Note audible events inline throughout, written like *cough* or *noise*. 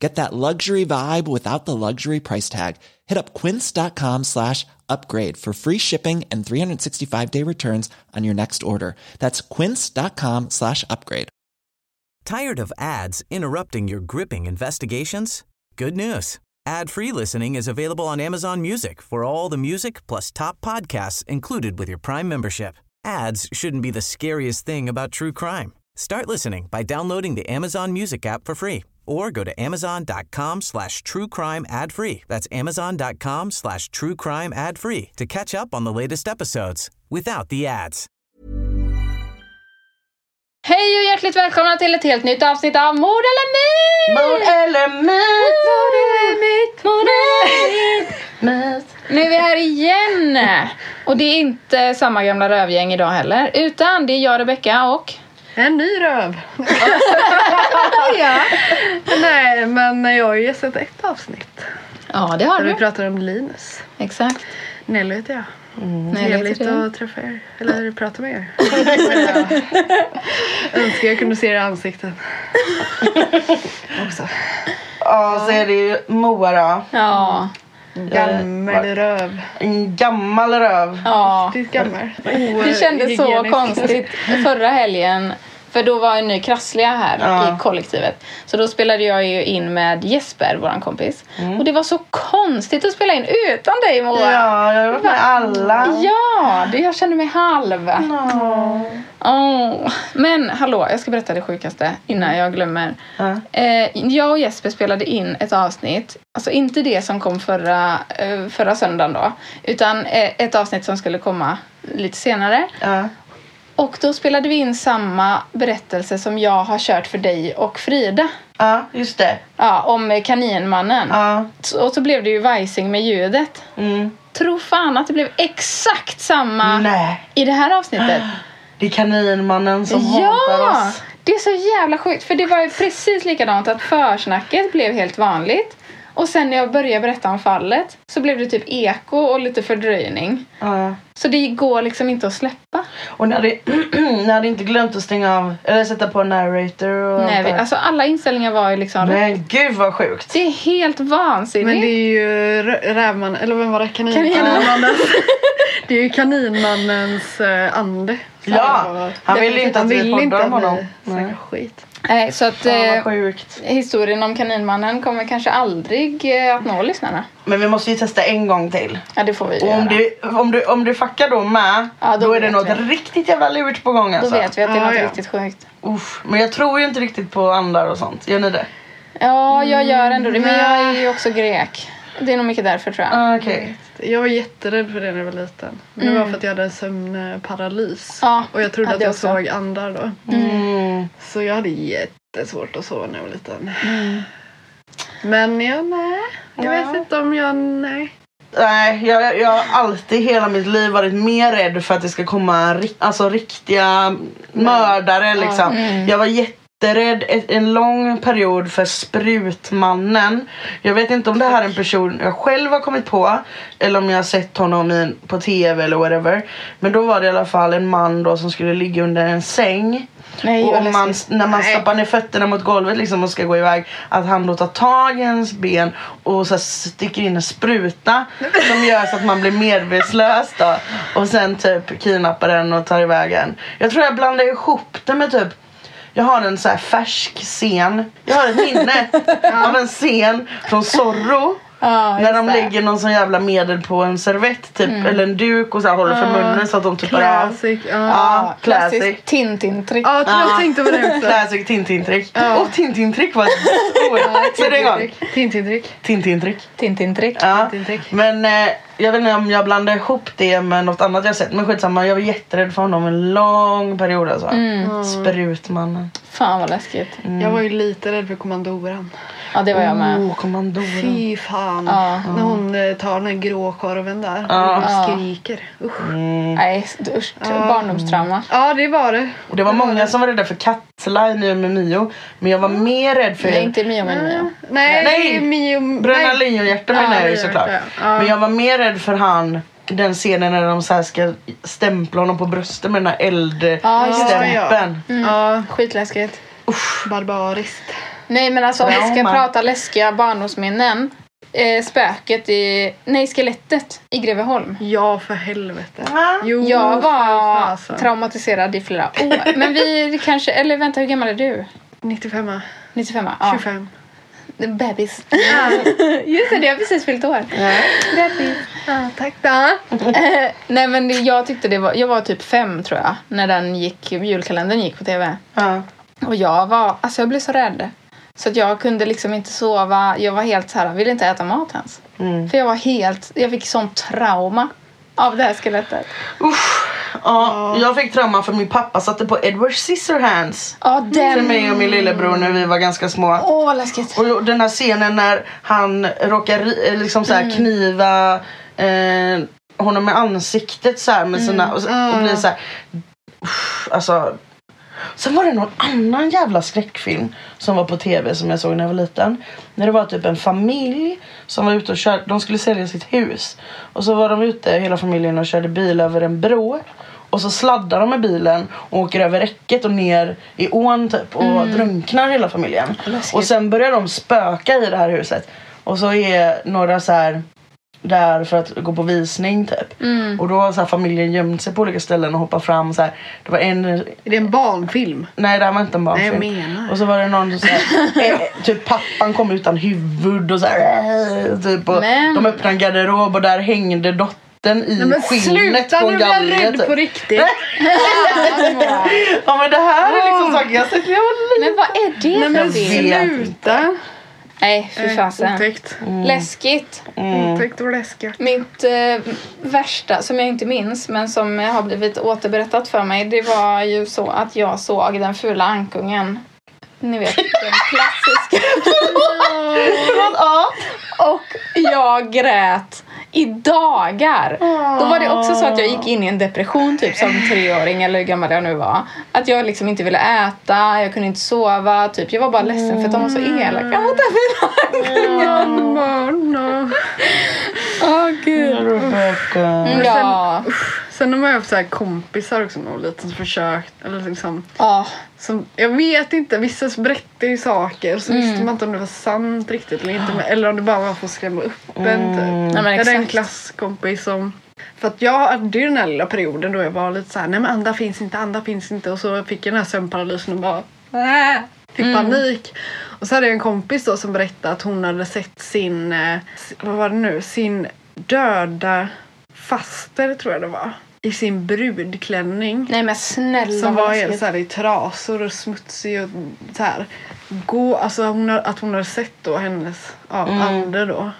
Get that luxury vibe without the luxury price tag. Hit up quince.com slash upgrade for free shipping and 365 day returns on your next order. That's quince.com slash upgrade. Tired of ads interrupting your gripping investigations? Good news. Ad-free listening is available on Amazon Music for all the music plus top podcasts included with your Prime membership. Ads shouldn't be the scariest thing about true crime. Start listening by downloading the Amazon Music app for free or go to amazon.com slash true crime ad free. That's amazon.com slash true crime ad free to catch up on the latest episodes without the ads. Hej och hjärtligt välkomna till ett helt nytt avsnitt av Mord eller myt! Mord eller myt? Mord eller myt? Mord eller myt? Myt. Nu är vi här igen! Och det är inte samma gamla rövgäng idag heller. Utan det är jag, Rebecka och... En ny röv. *laughs* Ja, Nej, men jag har ju sett ett avsnitt. ja det har Där vi du. pratar om Linus. Exakt. Nelly heter jag. Nej, Trevligt det är det. att träffa er. Eller prata med er. *laughs* jag önskar jag kunde se era ansikten. *laughs* Också. Ja, så är det ju Moa då. Ja. Gammal röv. En gammal röv. ja. Riktigt gammal. Det kändes så konstigt förra helgen. För då var ny krassliga här Ja. i kollektivet. Så då spelade jag ju in med Jesper, våran kompis. Mm. Och det var så konstigt att spela in utan dig Moa. Ja, jag har varit med alla. Ja, det, jag kände mig halv. Åh. Men hallå, jag ska berätta det sjukaste innan jag glömmer. Ja. Eh, jag och Jesper spelade in ett avsnitt, alltså inte det som kom förra, eh, förra söndagen då, utan eh, ett avsnitt som skulle komma lite senare. Ja. Och då spelade vi in samma berättelse som jag har kört för dig och Frida. ja, just det. Ja, om kaninmannen. Ja. Och så blev det ju vajsing med ljudet. Mm. Tro fan att det blev exakt samma Nej, i det här avsnittet. det är kaninmannen som hatar Ja! oss. Det är så jävla sjukt. För det var ju precis likadant att försnacket blev helt vanligt. Och sen när jag började berätta om fallet så blev det typ eko och lite fördröjning. Ja. Så det går liksom inte att släppa. Och när det, *clears throat* när det inte glömt att stänga av eller sätta på narrator och Nej, allt vi, alltså alla inställningar var ju liksom rätt. Men gud vad sjukt. Det är helt vansinnigt. Men det är ju rö- rävman, eller vem var det? Kanin, Kaninmannen. *laughs* Det är ju kaninmannens eh, ande. Ja, han ville inte Han att vi att om honom. Nej. skit. Nej, så att Fan eh, historien om Kaninmannen kommer kanske aldrig eh, att nå lyssnarna. Men vi måste ju testa en gång till. Ja, det får vi Och om göra. du, om, du, om du fuckar då med, Ja, då då, är det något vi. riktigt jävla lurt på gång Då alltså. vet vi att det är Ja, något ja. riktigt sjukt. Uff, men jag tror ju inte riktigt på andar och sånt. Gör ni det? Ja, jag gör ändå det. Men jag är ju också grek. Det är nog mycket därför tror jag. Ah, Okej. Jag var jätterädd för det när jag var liten. Men det var för att jag hade en sömnparalys. Ja, Och jag trodde ja, att jag också. såg andar då. Mm. Så jag hade jättesvårt att sova när jag var liten. Men jag, nej. Jag Ja. vet inte om jag, nej. Nej, jag, jag har alltid hela mitt liv varit mer rädd för att det ska komma alltså, riktiga mördare. Liksom. Jag var jätterädd en lång period för Sprutmannen. Jag vet inte om det här är en person jag själv har kommit på eller om jag har sett honom i, på tv eller whatever. Men då var det i alla fall en man då som skulle ligga under en säng. Nej, Och om man, när man Nej. stoppar ner fötterna mot golvet liksom och ska gå iväg att han då tar tag i ens ben och så sticker in en spruta som gör så att man blir medvetslös då. Och sen typ kidnappar den och tar iväg en. Jag tror jag blandar ihop det med typ jag har en så här färsk scen. Jag har ett minne *laughs* av en scen från Zorro. Ja, när de det. lägger någon sån jävla medel på en servett typ, eller en duk och så här håller för munnen så att de av. Classic. Ja. Ja, classic. Klassiskt Tintin-trick. Ja, jag tänkte på det också. Classic Tintin-trick. Ja. Och Tintin-trick var ett ord. Säg det en gång. Tintin-trick. Tintin-trick. Tintin-trick. Ja. Tintin-trick. Men eh, jag vet inte om jag blandar ihop det med något annat jag sett. Men skitsamma, jag var jätterädd för honom en lång period alltså. Mm. Sprutmannen. Fan vad läskigt. Jag var ju lite rädd för kommandoran. Ja, det var jag med. Oh, kommandora. Fy fan. Ja. När hon eh, tar den här gråkorven där Ja. och skriker. Usch. Mm. Nej, usch. Barndomstrauma. Ja, det var det. Och det var många som var rädda för Katla i med Mio. Men jag var mer rädd för Nej, inte Mio men Mio. Nej, Nej. Mio... Bröderna. Lejonhjärta Ja, menar jag ju såklart. ja. Men jag var mer rädd för han den scenen när de så här ska stämpla honom på bröstet med den här Ja, just det. eldstämpeln. Ja, Skitläskigt. barbariskt. Nej men alltså om vi ska Trauma. prata läskiga barndomsminnen. Eh, spöket i, nej skelettet i Greveholm. Ja, för helvete. Ja. Jo, Jag för var fasen. traumatiserad i flera år. Men vi kanske, eller vänta hur gammal är du? 95. 95? Ja. 25. Bebis. *laughs* Just det, det har precis fyllt år. Grattis. Ja, tack då. Eh, nej men det- jag tyckte det var, jag var typ fem tror jag. När den gick, julkalendern gick på tv. Ja. Och jag var, alltså jag blev så rädd. Så att jag kunde liksom inte sova. Jag var helt så här, ville inte äta mat ens. Mm. För jag var helt, jag fick sån trauma av det här skelettet. Ja, jag fick trauma för min pappa satte på Edward Scissorhands Ja, den. till mig och min lillebror när vi var ganska små. Åh, vad läskigt. Och den här scenen när han råkar eh, liksom så här kniva eh, honom i ansiktet så här med sina, och, och blir så här, uff, alltså. Sen var det någon annan jävla skräckfilm som var på tv som jag såg när jag var liten. När det var typ en familj som var ute och körde, de skulle sälja sitt hus. Och så var de ute hela familjen och körde bil över en bro. Och så sladdar de med bilen och åker över räcket och ner i ån typ och drunknar hela familjen. Läskigt. Och sen börjar de spöka i det här huset. Och så är några så här där för att gå på visning typ. Mm. Och då har så här familjen gömt sig på olika ställen och hoppat fram så här. Det var en, Är det en barnfilm? nej det här var inte en barnfilm. Nej, jag menar. Och så var det någon som här, *laughs* eh, typ pappan kom utan huvud och så här, eh, typ. Och Men- De öppnade en garderob och där hängde dottern i Nej, men skinnet sluta på nu en blir jag rädd Typ. på riktigt. *laughs* Ja men det här är liksom saker jag sett när jag var liten. Men vad är det Nej för men film? vet sluta. Nej, fy Eh, fasen. Otäckt. Läskigt. Otäckt och läskigt. Mitt eh, värsta, som jag inte minns, men som har blivit återberättat för mig, det var ju så att jag såg den fula ankungen. Ni vet, den klassiska. Förlåt, *laughs* *laughs* ja. Och jag grät i dagar. Då var det också så att jag gick in i en depression typ som treåring eller hur gammal jag nu var. Att jag liksom inte ville äta, jag kunde inte sova. Typ. Jag var bara ledsen för att de var så elaka mot den fina ankungen. Åh gud. Rebecca. Mm, Ja. Sen har man ju haft så här kompisar också nog lite som försökt. Eller liksom, Ja. som, jag vet inte, vissa berättar ju saker och så Mm. visste man inte om det var sant riktigt eller inte. *gasps* Eller om det bara var för att skrämma upp en Nej, typ. men Jag hade en klasskompis som för att jag hade ju den här lilla perioden då jag var lite såhär, nej men andra finns inte, andra finns inte och så fick jag den här sömnparalysen och bara äh, fick Mm. panik. Och så hade jag en kompis då som berättade att hon hade sett sin, eh, vad var det nu, sin döda faster tror jag det var. I sin brudklänning. Nej men snälla Som var helt så här i trasor och smutsig och så här. Gå, alltså hon har, att hon har sett då hennes ja, Mm. ande då.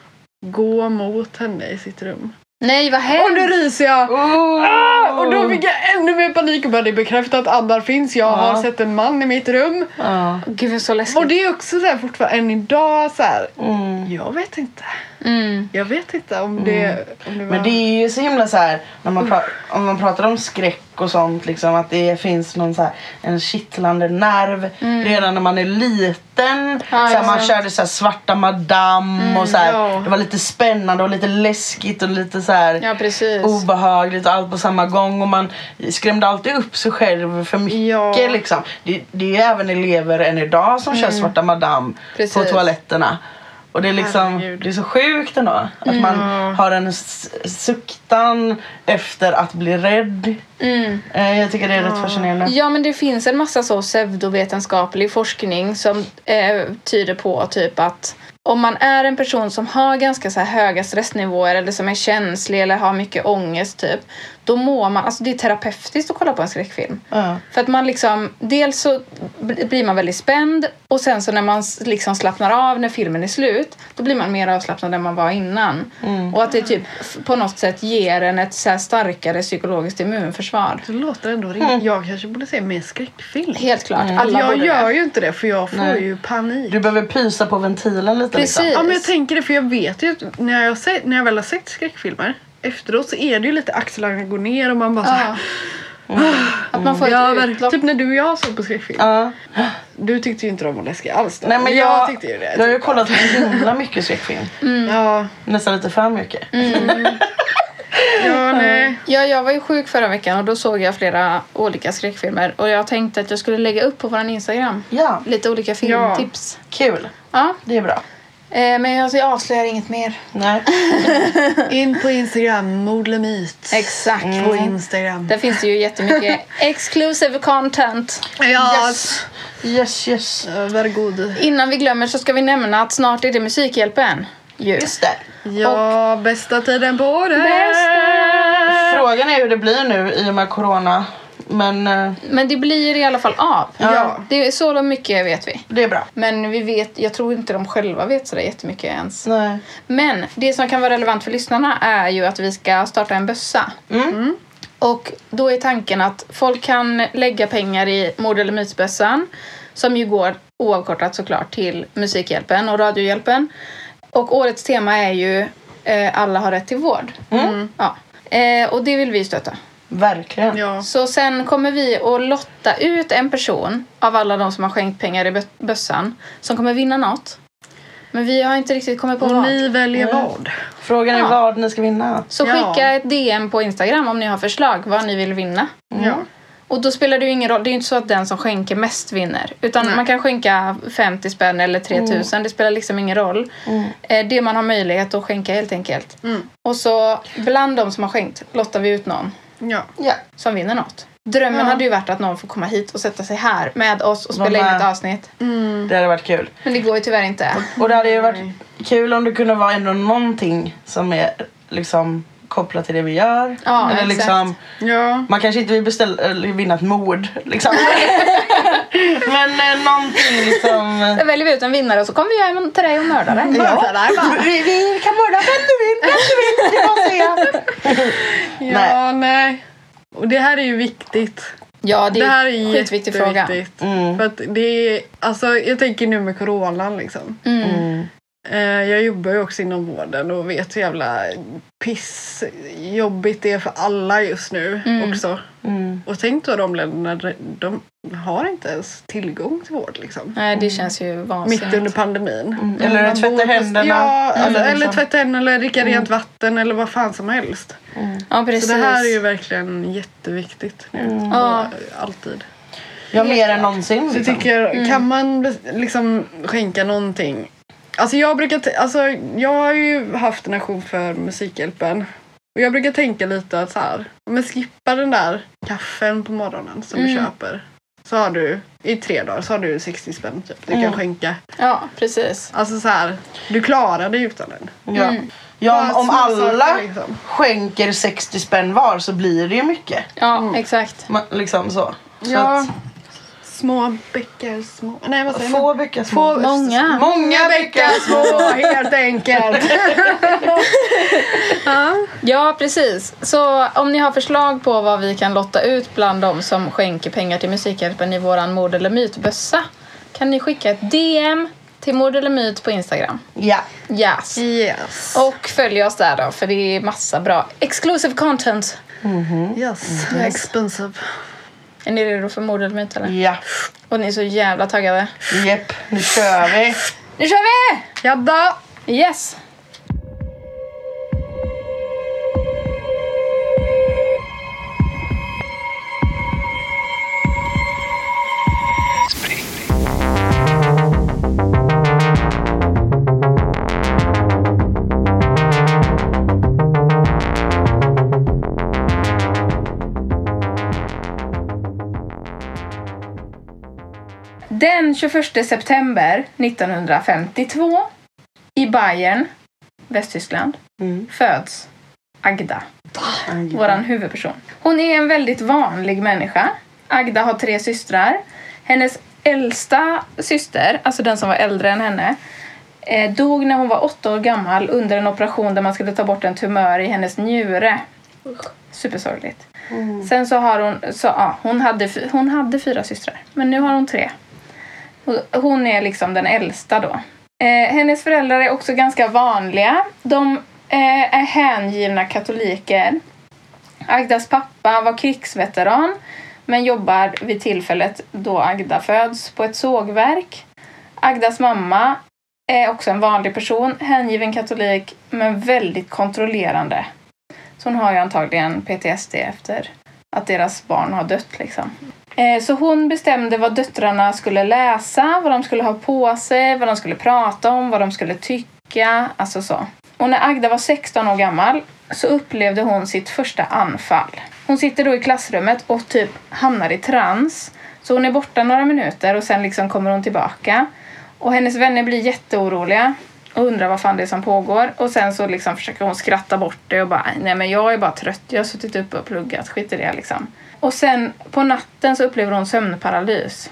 Gå mot henne i sitt rum. Nej vad Och nu hemskt. ryser jag! Oh. Ah, och då fick jag ännu mer panik och började bekräfta att andar finns. Jag har Ja. sett en man i mitt rum. Ja. Gud så Och läskigt. det är också så här fortfarande än idag så här. Mm. Jag vet inte. Mm. Jag vet inte om det, om det var... Men det är ju så himla så här när man pra- om man pratar om skräck och sånt liksom att det finns någon så här en kittlande nerv redan när man är liten. Ja, så här, man körde så här svarta madam och så här, ja. det var lite spännande och lite läskigt och lite så här Ja obehagligt och allt på samma gång och man skrämde alltid upp sig själv för mycket Ja. liksom. Det, det är även elever än idag som kör svarta madam på Precis. toaletterna. Och det är liksom, Herregud. det är så sjukt ändå. Att man har en suktan efter att bli rädd. Mm. Eh, jag tycker det är rätt fascinerande. Ja men det finns en massa så pseudovetenskaplig forskning som eh, tyder på typ att om man är en person som har ganska så här höga stressnivåer eller som är känslig eller har mycket ångest typ då mår man, alltså det är terapeutiskt att kolla på en skräckfilm. Ja. För att man liksom, dels så blir man väldigt spänd och sen så när man liksom slappnar av när filmen är slut, då blir man mer avslappnad än man var innan. Och att det typ på något sätt ger en ett så här starkare psykologiskt immunförsvar. Det låter ändå rimligt. Jag kanske borde se mer skräckfilm. Helt klart, Alltså, alla jag gör det. ju inte det för jag får Nej. ju panik. Du behöver pysa på ventilen lite. Precis. Liksom. Ja men jag tänker det för jag vet ju att när jag, sett, när jag väl har sett skräckfilmer efteråt så är det ju lite axlarna går ner och man bara så här, Ja. Att man får ett Ja, men utlopp. typ när du och jag såg på skräckfilm. Ja. Du tyckte ju inte de var läskiga alls då. Nej, men jag, jag, tyckte ju det. jag har ju kollat på himla mycket skräckfilm. Ja, Nästan lite för mycket. *laughs* ja nej. Ja, jag var ju sjuk förra veckan och då såg jag flera olika skräckfilmer och jag tänkte att jag skulle lägga upp på vår Instagram Ja, lite olika filmtips. kul. Ja, Det är bra. Eh, men jag, jag avslöjar inget mer. Nej. *laughs* In på Instagram, myt. Exakt. På Instagram. Där finns det ju jättemycket *laughs* exclusive content. Ja, Yes. Yes, yes. varsågod. Innan vi glömmer så ska vi nämna att snart är det Musikhjälpen. Ju. Just det. Ja, bästa tiden på året. Frågan är hur det blir nu i och med corona. Men eh, Men det blir i alla fall av. Ja. Det är så mycket vet vi. det är bra. Men vi vet, jag tror inte de själva vet sådär jättemycket ens. Nej. Men det som kan vara relevant för lyssnarna är ju att vi ska starta en bössa. Mm. Och då är tanken att folk kan lägga pengar i mord eller mytbössan som ju går oavkortat såklart till Musikhjälpen och Radiohjälpen. Och årets tema är ju eh, Alla har rätt till vård. Ja. Eh, och det vill vi stötta. Verkligen. Ja. Så sen kommer vi att lotta ut en person av alla de som har skänkt pengar i bö- bössan som kommer vinna något. Men vi har inte riktigt kommit på Och vad. ni väljer vad? Frågan är Ja. vad ni ska vinna. Så Ja. skicka ett DM på Instagram om ni har förslag vad ni vill vinna. Ja. Och då spelar det ju ingen roll. Det är ju inte så att den som skänker mest vinner. Utan Nej. man kan skänka 50 spänn eller 3000. Det spelar liksom ingen roll. Eh, Det man har möjlighet att skänka helt enkelt. Mm. Och så bland de som har skänkt lottar vi ut någon Ja. Ja. som vinner något. Drömmen Ja. hade ju varit att någon får komma hit och sätta sig här med oss och spela in ett avsnitt. Mm. Det hade varit kul. Men det går ju tyvärr inte. Och det hade ju varit kul om det kunde vara ändå någonting som är liksom kopplat till det vi gör. Ja, Eller liksom, Ja. man kanske inte vill beställa, vinna ett mord. Liksom. *laughs* Men eh, någonting liksom... Då väljer vi ut en vinnare och så kommer vi hem till dig och mördar dig. Ja. Vi, vi kan mörda vem du vill, vem du vill. Det att säga. Ja, nej. Och det här är ju viktigt. Ja, det Det här är en skitviktig fråga. Mm. För att det är, alltså jag tänker nu med coronan liksom. Mm. Eh, jag jobbar ju också inom vården och vet hur jävla piss jobbigt det är för alla just nu Mm. också. Mm. Och tänk då de länderna, de har inte ens tillgång till vård liksom. Nej, det känns ju vansinnigt. Mitt under pandemin. Mm. Eller Man tvätta händerna. Ja, alltså, Mm, eller liksom. tvätta händerna eller dricka rent vatten eller vad fan som helst. Ja, precis. Så det här är ju verkligen jätteviktigt nu. Mm. Ja. Alltid. Ja, mer än någonsin. Så jag Liksom. tycker, kan man liksom skänka någonting? Alltså jag brukar, alltså jag har ju haft en aktion för Musikhjälpen. Och jag brukar tänka lite att så här, men skippa den där kaffen på morgonen som du Mm. köper. Så har du, i tre dagar så har du 60 spänn typ. Du kan Mm. skänka. Ja, precis. Alltså så här, du klarar dig utan den. Ja. Mm. Ja, om, om alla saker, liksom. skänker 60 spänn var så blir det ju mycket. Ja, exakt. Ma- Liksom så. så Ja. att, Små bäckar små. Nej vad säger man? få bäckar små. Få- Många. Många bäckar små helt enkelt. *laughs* ja. Ja, precis. Så om ni har förslag på vad vi kan lotta ut bland de som skänker pengar till Musikhjälpen i våran mord eller mytbössa kan ni skicka ett DM till mord eller myt på Instagram. Ja. Yes. Yes. Och följ oss där då, för det är massa bra exclusive content. Yes. Expensive. Är ni redo för mord eller myt eller? Ja. Och ni är så jävla taggade. Jepp, nu kör vi. Nu kör vi! Jadda! Yes! Den 21 september 1952 i Bayern, Västtyskland, Mm. föds Agda. Agda. våran huvudperson. Hon är en väldigt vanlig människa. Agda har tre systrar. Hennes äldsta syster, alltså den som var äldre än henne, eh, dog när hon var åtta år gammal under en operation där man skulle ta bort en tumör i hennes njure. Supersorgligt. Sen så har hon, så, ja, hon, hade, hon hade fyra systrar, men nu har hon tre. Hon är liksom den äldsta då. Eh, hennes föräldrar är också ganska vanliga. De eh, är hängivna katoliker. Agdas pappa var krigsveteran men jobbar vid tillfället då Agda föds på ett sågverk. Agdas mamma är också en vanlig person, hängiven katolik men väldigt kontrollerande. Så hon har ju antagligen PTSD efter att deras barn har dött. Liksom. Eh, så hon bestämde vad döttrarna skulle läsa, vad de skulle ha på sig, vad de skulle prata om, vad de skulle tycka. Alltså så. Och när Agda var 16 år gammal så upplevde hon sitt första anfall. Hon sitter då i klassrummet och typ hamnar i trans. Så hon är borta några minuter och sen liksom kommer hon tillbaka. Och hennes vänner blir jätteoroliga och undrar vad fan det är som pågår. Och sen så liksom försöker hon skratta bort det och bara nej men jag är bara trött, jag har suttit uppe och pluggat, skit i det liksom. Och sen på natten så upplever hon sömnparalys.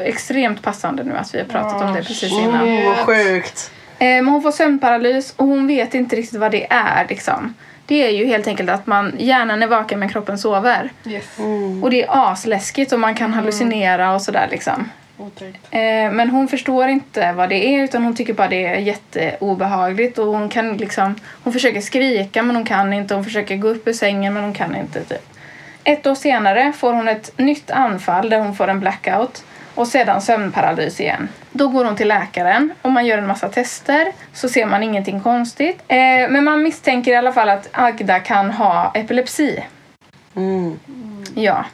Extremt passande nu att vi har pratat om det precis innan. Oh, vad sjukt. Eh, Men hon får sömnparalys och hon vet inte riktigt vad det är. Liksom. Det är ju helt enkelt att man hjärnan är vaken men kroppen sover. Yes. Och det är asläskigt och man kan hallucinera och sådär liksom. Eh, Men hon förstår inte vad det är utan hon tycker bara det är jätteobehagligt och hon kan liksom Hon försöker skrika men hon kan inte. Hon försöker gå upp ur sängen men hon kan inte. Typ. Ett år senare får hon ett nytt anfall där hon får en blackout och sedan sömnparalys igen. Då går hon till läkaren och man gör en massa tester så ser man ingenting konstigt. Eh, men man misstänker i alla fall att Agda kan ha epilepsi. Mm. Ja.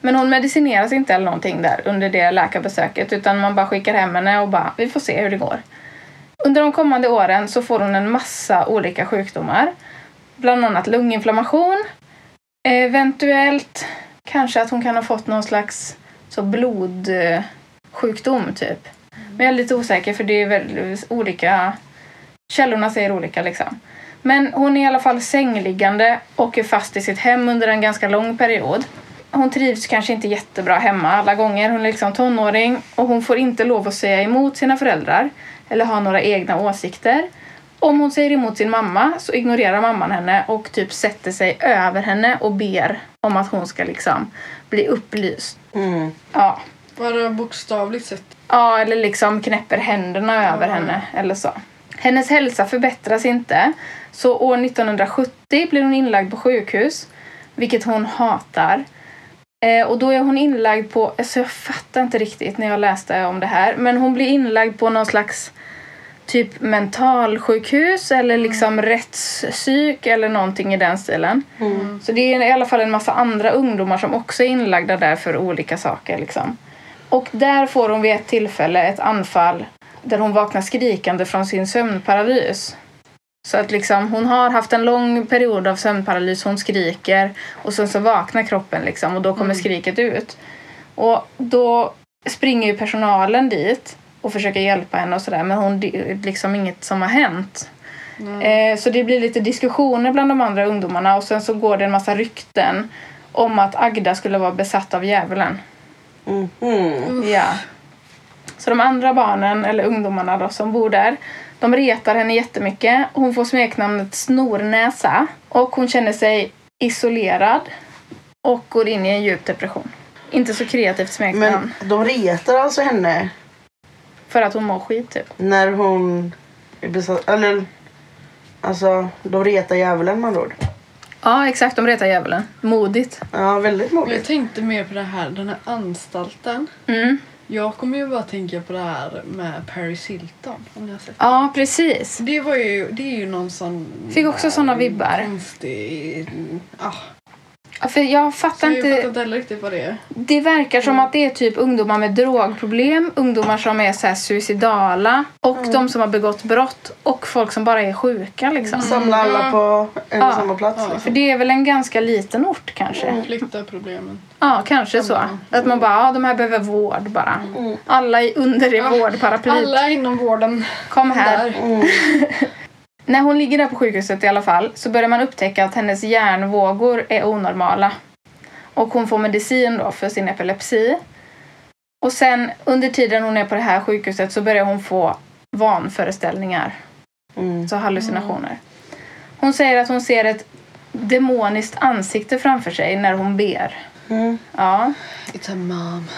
Men hon medicineras inte eller någonting där under det läkarbesöket utan man bara skickar hem henne och bara vi får se hur det går. Under de kommande åren så får hon en massa olika sjukdomar. Bland annat lunginflammation. Eventuellt kanske att hon kan ha fått någon slags så blodsjukdom typ. Men jag är lite osäker för det är väl olika källorna säger olika liksom. Men hon är i alla fall sängliggande och är fast i sitt hem under en ganska lång period. Hon trivs kanske inte jättebra hemma alla gånger. Hon är liksom tonåring och hon får inte lov att säga emot sina föräldrar eller ha några egna åsikter. Om hon säger emot sin mamma så ignorerar mamman henne och typ sätter sig över henne och ber om att hon ska liksom bli upplyst. Mm. Ja, Bara bokstavligt sett. Ja, eller liksom knäpper händerna över henne eller så. Hennes hälsa förbättras inte. Så år 1970 blir hon inlagd på sjukhus, vilket hon hatar. Eh, och då är hon inlagd på, alltså jag fattar inte riktigt när jag läste om det här, men hon blir inlagd på någon slags typ mentalsjukhus eller liksom rättspsyk eller någonting i den stilen. Så det är i alla fall en massa andra ungdomar som också är inlagda där för olika saker. Liksom. Och där får hon vid ett tillfälle ett anfall där hon vaknar skrikande från sin sömnparalys. Så att liksom, hon har haft en lång period av sömnparalys, hon skriker och sen så vaknar kroppen liksom och då kommer skriket ut. Och då springer ju personalen dit och försöker hjälpa henne och sådär men hon, liksom inget som har hänt. Eh, så det blir lite diskussioner bland de andra ungdomarna och sen så går det en massa rykten om att Agda skulle vara besatt av djävulen. Mm. Mm. Ja. Så de andra barnen, eller ungdomarna då, som bor där, de retar henne jättemycket. Hon får smeknamnet Snornäsa och hon känner sig isolerad och går in i en djup depression. Inte så kreativt smeknamn. Men de retar alltså henne För att hon mår skit typ. när hon är besatt, eller alltså de retar djävulen med andra ord. Ja, exakt. De retar djävulen. Modigt. Ja, väldigt Och jag modigt. tänkte mer på det här, den här anstalten. Mm. Jag kommer ju bara tänka på det här med Paris Hilton. Om ni har sett. Ja, precis. Det, var ju, det är ju någon sån... Fick också såna vibbar. Konstig... Ah, Ja, för jag så fattar jag inte. fattar inte heller riktigt vad det är. Det verkar som att det är typ ungdomar med drogproblem, ungdomar som är så här suicidala och de som har begått brott och folk som bara är sjuka liksom. Samla alla på en och Ja. samma plats. Ja. Liksom. För det är väl en ganska liten ort kanske. Flytta problemen. Ja, kanske så. Att man bara, ja de här behöver vård bara. Alla under i vårdparaplyt. Alla inom vården. Kom här. *laughs* Mm. När hon ligger där på sjukhuset i alla fall så börjar man upptäcka att hennes hjärnvågor är onormala. Och hon får medicin då för sin epilepsi. Och sen under tiden hon är på det här sjukhuset så börjar hon få vanföreställningar. Mm. Så hallucinationer. Hon säger att hon ser ett demoniskt ansikte framför sig när hon ber. Mm. Ja. It's a mom.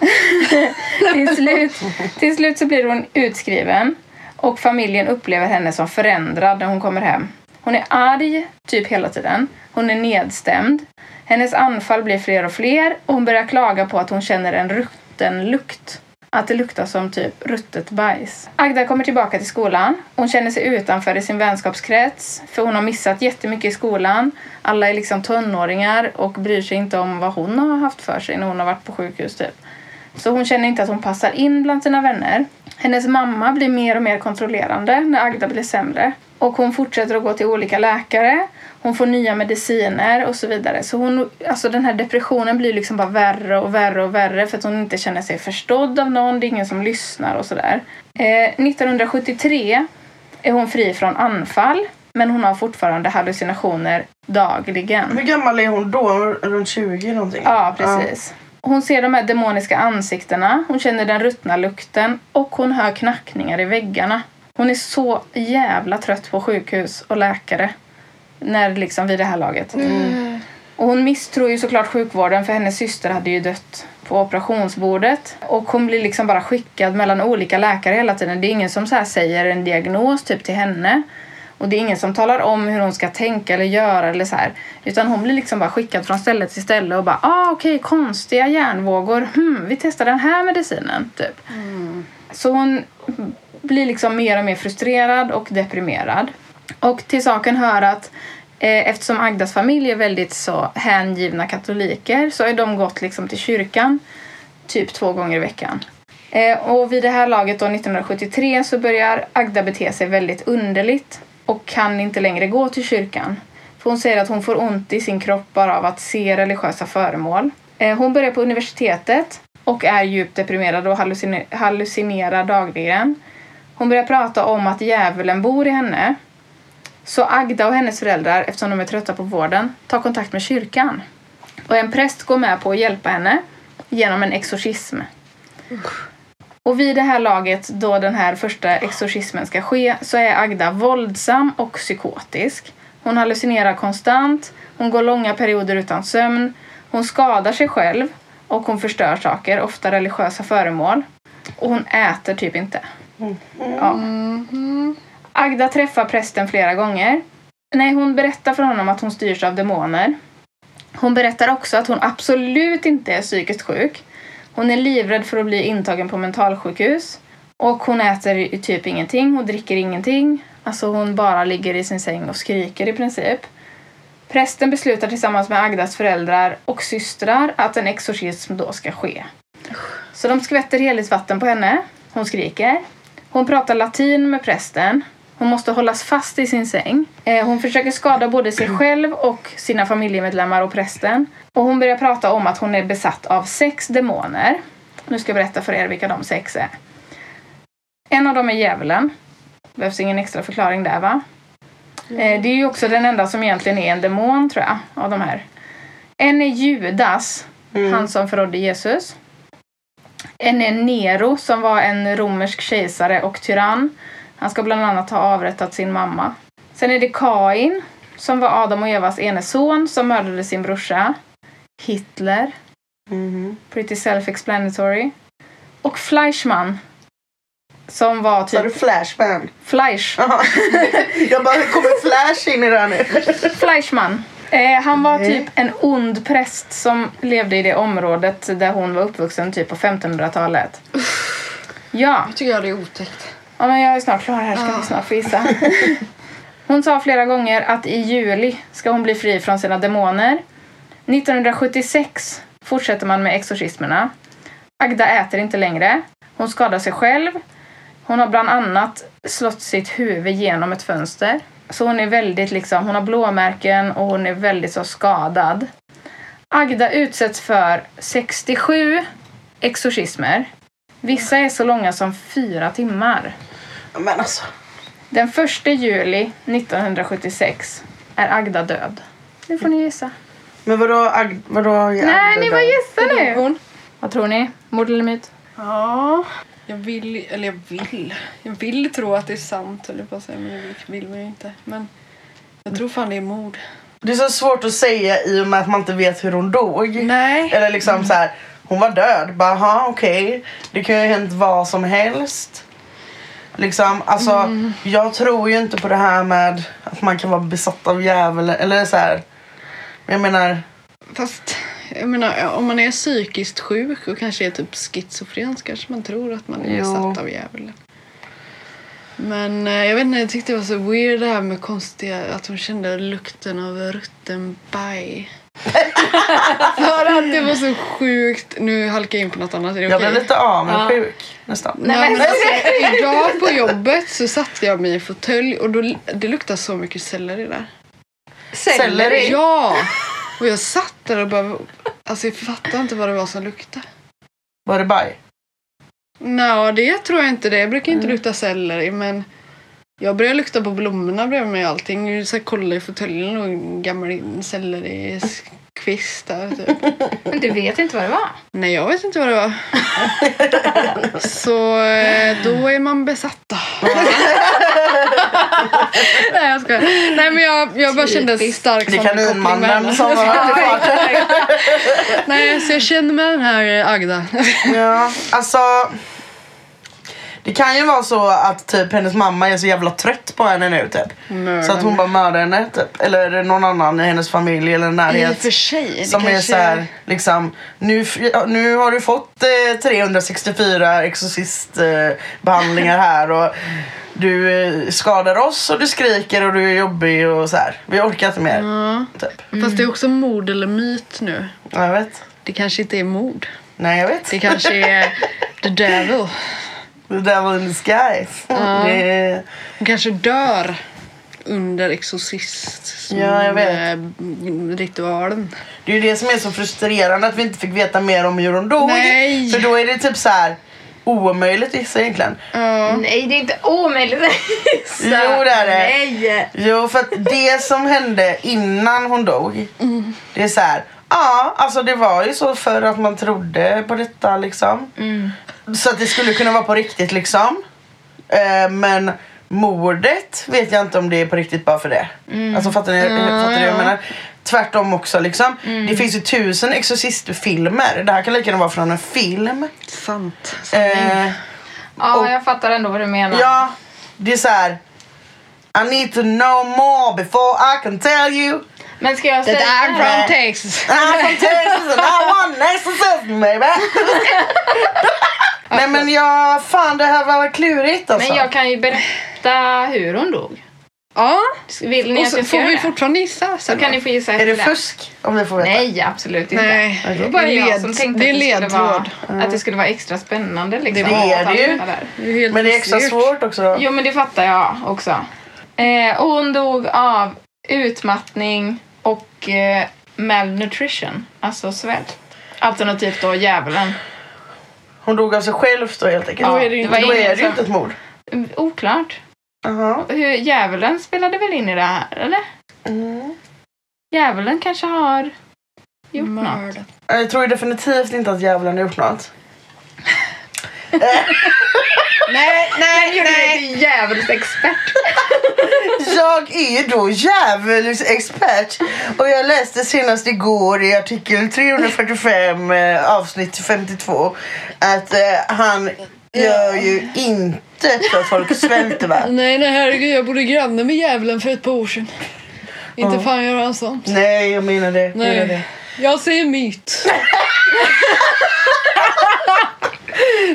*laughs* Till slut, till slut så blir hon utskriven och familjen upplever henne som förändrad när hon kommer hem. Hon är arg typ hela tiden. Hon är nedstämd. Hennes anfall blir fler och fler och hon börjar klaga på att hon känner en rutten lukt. Att det luktar som typ ruttet bajs. Agda kommer tillbaka till skolan. Hon känner sig utanför i sin vänskapskrets för hon har missat jättemycket i skolan. Alla är liksom tonåringar och bryr sig inte om vad hon har haft för sig när hon har varit på sjukhus typ. Så hon känner inte att hon passar in bland sina vänner. Hennes mamma blir mer och mer kontrollerande när Agda blir sämre. Och hon fortsätter att gå till olika läkare. Hon får nya mediciner och så vidare. Så hon, alltså den här depressionen blir liksom bara värre och värre och värre för att hon inte känner sig förstådd av någon. Det är ingen som lyssnar och sådär. Eh, 1973 är hon fri från anfall. Men hon har fortfarande hallucinationer dagligen. Hur gammal är hon då? Runt 20 någonting? Ja, precis. Hon ser de här demoniska ansiktena, hon känner den ruttna lukten och hon hör knackningar i väggarna. Hon är så jävla trött på sjukhus och läkare. När liksom vid det här laget. Och hon misstror ju såklart sjukvården för hennes syster hade ju dött på operationsbordet. Och hon blir liksom bara skickad mellan olika läkare hela tiden. Det är ingen som så här säger en diagnos typ till henne. Och det är ingen som talar om hur hon ska tänka eller göra eller så här. Utan hon blir liksom bara skickad från ställe till ställe och bara ah okej konstiga hjärnvågor. Hmm, vi testar den här medicinen typ. Så hon blir liksom mer och mer frustrerad och deprimerad. Och till saken hör att eh, eftersom Agdas familj är väldigt så hängivna katoliker så har de gått liksom till kyrkan typ två gånger i veckan. Eh, och vid det här laget då 1973 så börjar Agda bete sig väldigt underligt och kan inte längre gå till kyrkan. För hon säger att hon får ont i sin kropp bara av att se religiösa föremål. Eh, hon börjar på universitetet och är djupt deprimerad och halluciner- hallucinerar dagligen. Hon börjar prata om att djävulen bor i henne. Så Agda och hennes föräldrar, eftersom de är trötta på vården, tar kontakt med kyrkan. Och en präst går med på att hjälpa henne genom en exorcism. Och vid det här laget, då den här första exorcismen ska ske, så är Agda våldsam och psykotisk. Hon hallucinerar konstant, hon går långa perioder utan sömn, hon skadar sig själv och hon förstör saker, ofta religiösa föremål. Och hon äter typ inte. Ja. Agda träffar prästen flera gånger. Nej, hon berättar för honom att hon styrs av demoner. Hon berättar också att hon absolut inte är psykiskt sjuk. Hon är livrädd för att bli intagen på mentalsjukhus. Och hon äter typ ingenting, hon dricker ingenting. Alltså hon bara ligger i sin säng och skriker i princip. Prästen beslutar tillsammans med Agdas föräldrar och systrar att en exorcism då ska ske. Så de skvätter heligt vatten på henne. Hon skriker. Hon pratar latin med prästen. Hon måste hållas fast i sin säng. Eh, Hon försöker skada både sig själv och sina familjemedlemmar och prästen. Och hon börjar prata om att hon är besatt av sex demoner. Nu ska jag berätta för er vilka de sex är. En av dem är djävulen. Behövs ingen extra förklaring där va? Eh, Det är ju också den enda som egentligen är en demon tror jag, av de här. En är Judas, han som förrådde Jesus. En är Nero som var en romersk kejsare och tyrann. Han ska bland annat ha avrättat sin mamma. Sen är det Kain som var Adam och Evas ene son som mördade sin brorsa. Hitler. Mhm. Pretty self-explanatory. Och Fleischmann. Som var Sa du typ... Flashman? Fleisch. *laughs* Jag bara, kommer Flash in i det här nu? *laughs* Fleischmann. Eh, han var typ en ond präst som levde i det området där hon var uppvuxen typ på 1500-talet. Ja. Jag tycker jag det är otäckt. Ja, men jag är snart klar här, ska ni snart få gissa. *laughs* Hon sa flera gånger att i juli ska hon bli fri från sina demoner. 1976 fortsätter man med exorcismerna. Agda äter inte längre. Hon skadar sig själv. Hon har bland annat slått sitt huvud genom ett fönster. Så hon är väldigt liksom, hon har blåmärken och hon är väldigt så skadad. Agda utsätts för 67 exorcismer. Vissa är så långa som fyra timmar. Men alltså. Den 1 juli 1976 är Agda död. Nu får ni gissa. Men vadå, Ag- vadå är Nej, Agda ni får död? gissa nu. Hon? Vad tror ni? Mord eller myt? Ja. Jag vill, eller jag vill. Jag vill tro att det är sant, eller på att säga, men det vill man ju inte. Men jag tror fan det är mord. Det är så svårt att säga i och med att man inte vet hur hon dog. Nej. Eller liksom så här, hon var död. Bara, okej. Det kan ju ha hänt vad som helst. Liksom, alltså, jag tror ju inte på det här med att man kan vara besatt av djävulen. Eller så här. Men jag menar, Fast jag menar, om man är psykiskt sjuk och kanske är typ schizofren så kanske man tror att man är Jo. besatt av djävulen. Men eh, jag vet inte, jag tyckte det var så weird det här med konstiga, att hon kände lukten av rutten baj. *laughs* För att det var så sjukt. Nu halkar jag in på något annat. Är det jag okej? blev lite avundsjuk nästan. Nej, men- alltså, idag på jobbet så satte jag mig i en fåtölj och då, det luktade så mycket selleri där. Selleri? Ja! Och jag satt där och bara... Alltså jag fattar inte vad det var som luktade. Var det baj? Nå, det tror jag inte det. Jag brukar inte lukta selleri men jag började lukta på blommorna bredvid mig och allting. Jag så kollade i fåtöljen och en gammal sellerikvist där typ. *laughs* Men du vet inte vad det var? Nej, jag vet inte vad det var. *laughs* Så eh, då är man besatt då. *laughs* Nej, jag skojar. Nej, men jag, jag bara kände en stark Det är koppling kaninmannen som var Nej, så jag känner med den här Agda. Ja, alltså. Det kan ju vara så att typ hennes mamma är så jävla trött på henne nu typ. Så att hon bara mördar henne typ. Eller någon annan i hennes familj eller I närhet. för sig. Som är så här, liksom, nu, nu har du fått eh, 364 exorcistbehandlingar eh, *laughs* här och du eh, skadar oss och du skriker och du är jobbig och så här. Vi orkar inte mer. Ja. Typ. Fast det är också mord eller myt nu. Ja, Jag vet. Det kanske inte är mord. Nej jag vet. Det kanske är *laughs* the devil. The devil in disguise. Det är, Hon kanske dör under exorcist Ja, jag vet. eh, ritualen. Det är ju det som är så frustrerande att vi inte fick veta mer om hur hon dog. Nej. För då är det typ så här omöjligt att gissa egentligen. Ja. Nej, det är inte omöjligt. Så- *laughs* Jo, det är det. Nej. Jo, för att det som hände innan hon dog, det är så här. Ja, alltså det var ju så för att man trodde på detta liksom. Så att det skulle kunna vara på riktigt liksom. Eh, men mordet vet jag inte om det är på riktigt bara för det. Alltså fattar ni? fattar ni? Jag menar, tvärtom också liksom. Det finns ju tusen exorcistfilmer. Det här kan lika gärna vara från en film. Sant. Eh, Ja, Och- jag fattar ändå vad du menar. Ja, det är så här. I need to know more before I can tell you. Men ska jag säga... I'm from Texas. I'm from Texas and I want an exorcism baby. *laughs* Nej men jag, fan det här var klurigt alltså. Men jag kan ju berätta hur hon dog. Ja. Vill ni Och att så jag ska får vi det? fortfarande gissa Så sen kan ni få gissa Är det fusk? Om vi får veta. Nej, absolut inte. Nej. Det var bara Det är jag som tänkte det är att det, skulle vara, ledtråd. att det skulle vara extra spännande. Liksom, Det är att det ju. Det är Men det är extra styrt. svårt också. Jo, men det fattar jag också. Eh, och hon dog av utmattning och eh, malnutrition, alltså svält. Alternativt då djävulen. Hon dog av sig själv då helt enkelt. Ja, Då är det det ju- var då är ingen det ju som- inte ett mord. Oklart. Hur, djävulen spelade väl in i det här, eller? Mm. Djävulen kanske har gjort något. Mördat. Jag tror definitivt inte att djävulen har gjort något. *laughs* *laughs* *laughs* Nej, nej, nej. till djävulsexpert. *laughs* Jag är då djävulsexpert och jag läste senast igår i artikel 345 eh, avsnitt 52 att eh, han gör ju inte så att folk svälter va? Nej, nej herregud. Jag bodde granne med djävulen för ett par år sedan. Inte Ja. fan gör han sånt. Nej jag menar det. Jag menar det. Nej. Jag säger myt. *laughs*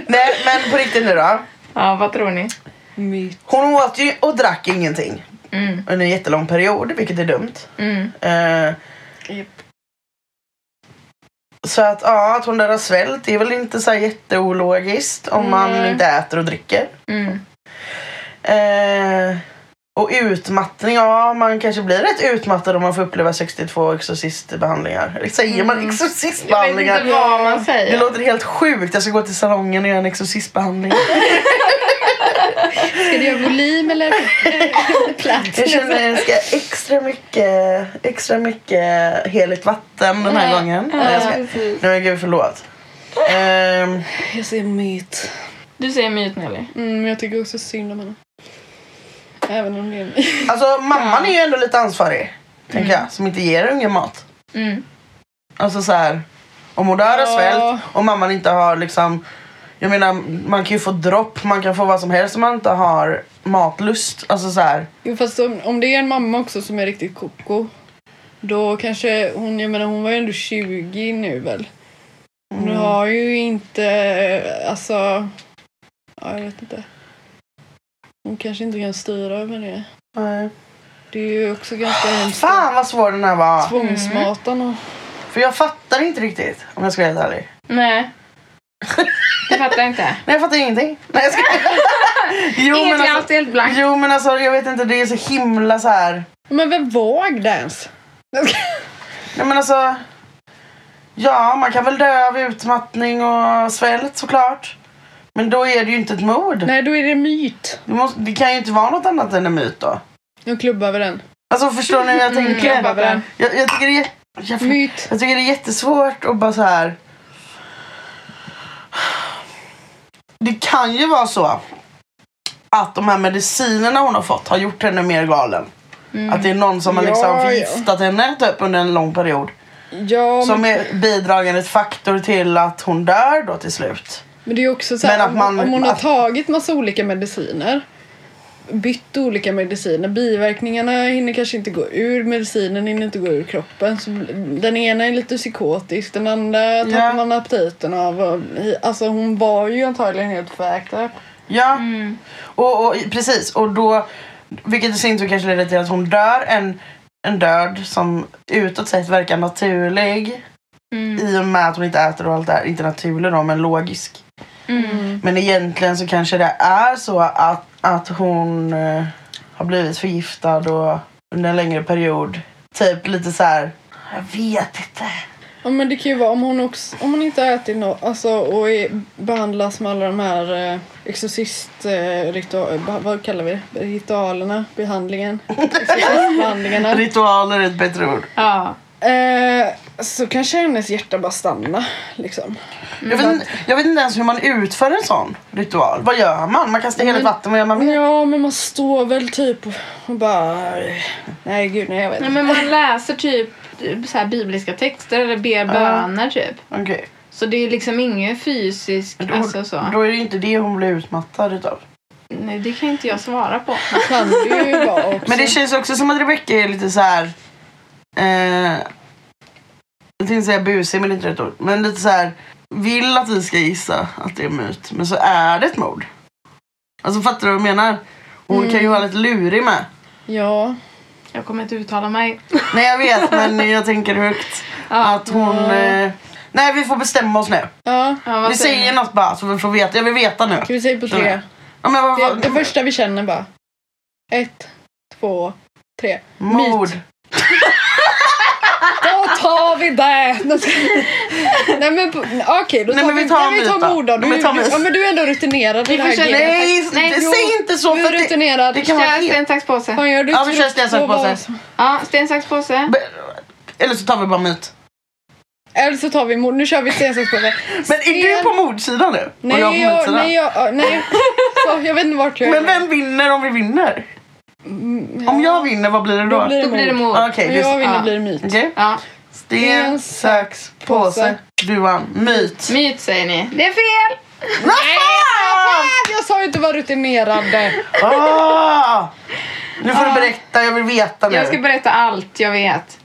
Nej men på riktigt nu då. Ja, vad tror ni? Myt. Hon åt ju och drack ingenting Mm, under en jättelång period vilket är dumt. mm. Eh, så att ja, att hon dör av svält är väl inte så jätteologiskt om man Nej. inte äter och dricker. Mm. Eh, och utmattning, ja man kanske blir rätt utmattad om man får uppleva 62 exorcistbehandlingar. Eller säger man Jag vet exorcistbehandlingar? inte vad man Det säger. låter helt sjukt. Jag ska gå till salongen och göra en exorcistbehandling. *laughs* Ska du göra volym eller *laughs* plats? Jag känner att jag ska extra mycket, extra mycket heligt vatten den här Ja, gången. ja, Nej, jag ska. precis. Nej men gud förlåt. Ehm, Jag ser myt. Du säger myt Nelly. Mm, men jag tycker också synd om henne. Även om det är myt. *laughs* alltså mamman är ju ändå lite ansvarig. Tänker jag. Som inte ger ungen mat. Mm. Alltså så här. Om hon dör av Ja. svält och mamman inte har liksom jag menar man kan ju få dropp, man kan få vad som helst om man inte har matlust. Alltså så här. Jo fast om, om det är en mamma också som är riktigt koko. Då kanske hon, jag menar hon var ju ändå 20 nu väl. Hon Mm. har ju inte, alltså, ja jag vet inte. Hon kanske inte kan styra över det. Nej. Det är ju också ganska hemskt. Fan vad svår den här var. Tvångsmatan och... För jag fattar inte riktigt om jag ska vara helt ärlig. Nej. Jag fattar inte. Nej jag fattar ingenting. Nej jag ska... *laughs* jo, Inget men alltså, alltid helt blankt. jo men alltså jag vet inte det är så himla så här. Men vem var Agdance? Nej men alltså. Ja man kan väl dö av utmattning och svält såklart. Men då är det ju inte ett mord. Nej, då är det myt. Det, måste, det kan ju inte vara något annat än en myt då. Nu klubbar vi den. Alltså förstår ni hur jag tänker? jag fattar. Jag, jag, tycker det är, jag, Myt. jag tycker det är jättesvårt att bara så här. Det kan ju vara så att de här medicinerna hon har fått har gjort henne mer galen. Att det är någon som har Ja, liksom ja. förgiftat henne typ under en lång period. Ja, Som men, är bidragande faktor till att hon dör då till slut. men det är också så här, Men att om, man- om hon har tagit massa olika mediciner. Bytt olika mediciner. Biverkningarna hinner kanske inte gå ur. Medicinen hinner inte gå ur kroppen. Så den ena är lite psykotisk. Den andra tappar Ja. man aptiten av. Alltså hon var ju antagligen helt fucked up. Ja, och, och precis. Och då, vilket i sin tur kanske leder till att hon dör en, en död som utåt sett verkar naturlig. Mm. I och med att hon inte äter och allt det här. Inte naturlig då, men logisk. Mm. Men egentligen så kanske det är så att, att hon eh, har blivit förgiftad och under en längre period. Typ lite så här. Jag vet inte. Ja men det kan ju vara om hon, också, om hon inte har ätit något alltså, och är, behandlas med alla de här eh, exorcist... Eh, ritual, vad kallar vi det? Ritualerna? Behandlingen? *laughs* Exorcistbehandlingarna. Ritualer är ett bättre ord. Ja. Eh, så kanske hennes hjärta bara stannar. Liksom. Jag vet, inte, jag vet inte ens hur man utför en sån ritual. Vad gör man? Man kastar heligt vatten. Vad gör man mer? Ja men man står väl typ och bara... Nej gud nej jag vet Nej, inte. men man läser typ så här bibliska texter eller ber böner typ. Okej. Så det är liksom inget fysiskt. Då, Alltså så. då är det ju inte det hon blir utmattad utav. Nej, det kan inte jag svara på. kan det ju vara också. Men det känns också som att Rebecca är lite så här. Eh, jag tänkte säga busig men det är inte rätt ord. Men lite så här. Vill att vi ska gissa att det är myt. Men så är det ett mord. Alltså fattar du vad jag menar? Hon kan ju vara lite lurig med. Ja. Jag kommer inte uttala mig. *laughs* Nej jag vet men jag tänker högt. Att hon... Eh, nej vi får bestämma oss nu. Ja. Ja, Vi säger något bara så vi får veta. Jag vill veta nu. Ska vi säga på tre? Ja, men vad, Det, vad, det första vi känner bara. Ett, två, tre. Mord. Då tar vi det! Nej men okej, då Nej, tar men vi, vi tar nej, vi tar då. mord då. Du, Men tar du, ja, men du är ändå rutinerad i det här. Nej, Nej, det- jo, säg inte så Du är att det, rutinerad. det kan vara Kör sten, sax, påse. Fan, gör du Ja, vi kör sten, sax, påse. Ja, sten, sax, påse. Eller så tar vi bara myt. Eller så tar vi mord. Nu kör vi sten, sax, påse. Men är du på mordsidan nu? Nej, jag på jag, nej, jag, ja, nej. Så, jag vet inte vart jag Men är. vem vinner om vi vinner? Mm, Om jag vinner, vad blir det då? Då blir det Då mord. Ah, Om det är jag vinner ja. blir det myt. Okej. Ja. Sten, sax, påse. Du vann. Myt. Myt säger ni. Det är fel! Fan, jag sa ju inte vara rutinerad. Ah! Nu får du berätta, jag vill veta nu. Jag ska berätta allt jag vet.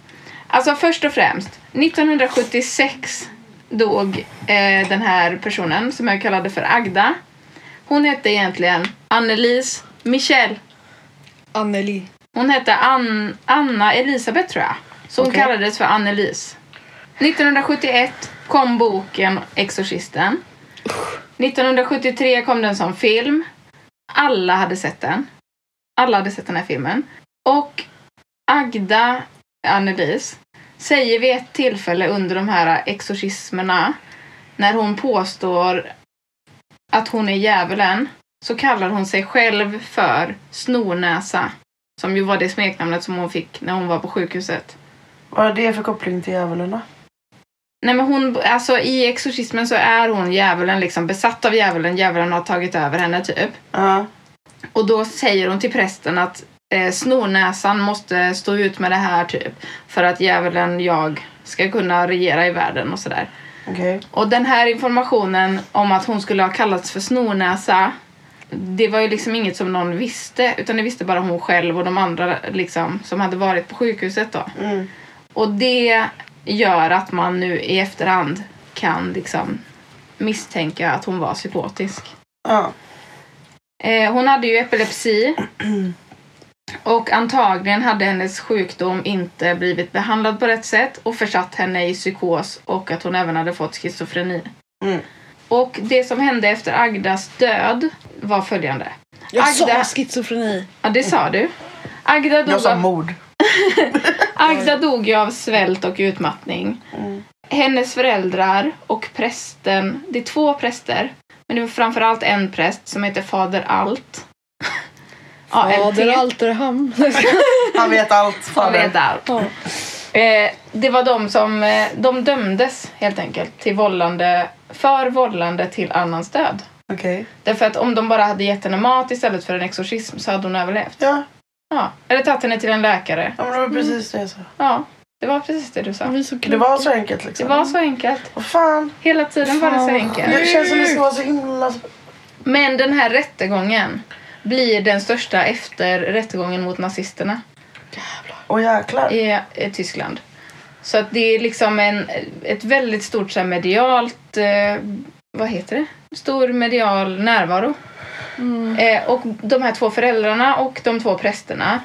Alltså först och främst, 1976 dog eh, den här personen som jag kallade för Agda. Hon hette egentligen Annelise Michel. Anneli. Hon hette Ann, Anna Elisabeth tror jag. Så hon Okej. kallades för Annelise. 1971 kom boken Exorcisten. 1973 kom den som film. Alla hade sett den. Alla hade sett den här filmen. Och Agda Annelise säger vid ett tillfälle under de här exorcismerna när hon påstår att hon är djävulen så kallar hon sig själv för Snornäsa. Som ju var det smeknamnet som hon fick när hon var på sjukhuset. Vad är det för koppling till djävulen då? Nej men hon, alltså i exorcismen så är hon djävulen liksom besatt av djävulen. Djävulen har tagit över henne typ. Ja. Och då säger hon till prästen att eh, snornäsan måste stå ut med det här typ. För att djävulen, jag, ska kunna regera i världen och sådär. Okej. Och den här informationen om att hon skulle ha kallats för snornäsa det var ju liksom inget som någon visste utan det visste bara hon själv och de andra liksom, som hade varit på sjukhuset då. Mm. Och det gör att man nu i efterhand kan liksom misstänka att hon var psykotisk. Ja. Eh, hon hade ju epilepsi. Och antagligen hade hennes sjukdom inte blivit behandlad på rätt sätt och försatt henne i psykos och att hon även hade fått schizofreni. Mm. Och det som hände efter Agdas död var följande. Jag Agda- sa schizofreni. Ja, det sa du. Agda dog, Jag sa mord. *laughs* Agda dog ju av svält och utmattning. Mm. Hennes föräldrar och prästen, det är två präster, men det var framförallt en präst som heter Fader Alt. *laughs* Fader ALT. Alterhamn. *laughs* Han vet allt. Han vet allt. Ja. Eh, det var de som eh, de dömdes helt enkelt till vållande, för vållande till annans död. Okej. Därför att om de bara hade gett henne mat istället för en exorcism så hade hon överlevt. Ja. Ja. Eller tagit henne till en läkare. ja, men det var precis det jag sa. Ja, det var precis det du sa. Vi är så Det var så enkelt Det liksom. var så enkelt. Vad fan. Hila tiden var det så enkelt. Det känns som det ska vara så himla... Men den här rättegången blir den största efter rättegången mot nazisterna Åh jäklar. i, i Tyskland. Så att det är liksom en, ett väldigt stort så här, medialt, eh, vad heter det? Stor medial närvaro. Eh, och de här två föräldrarna och de två prästerna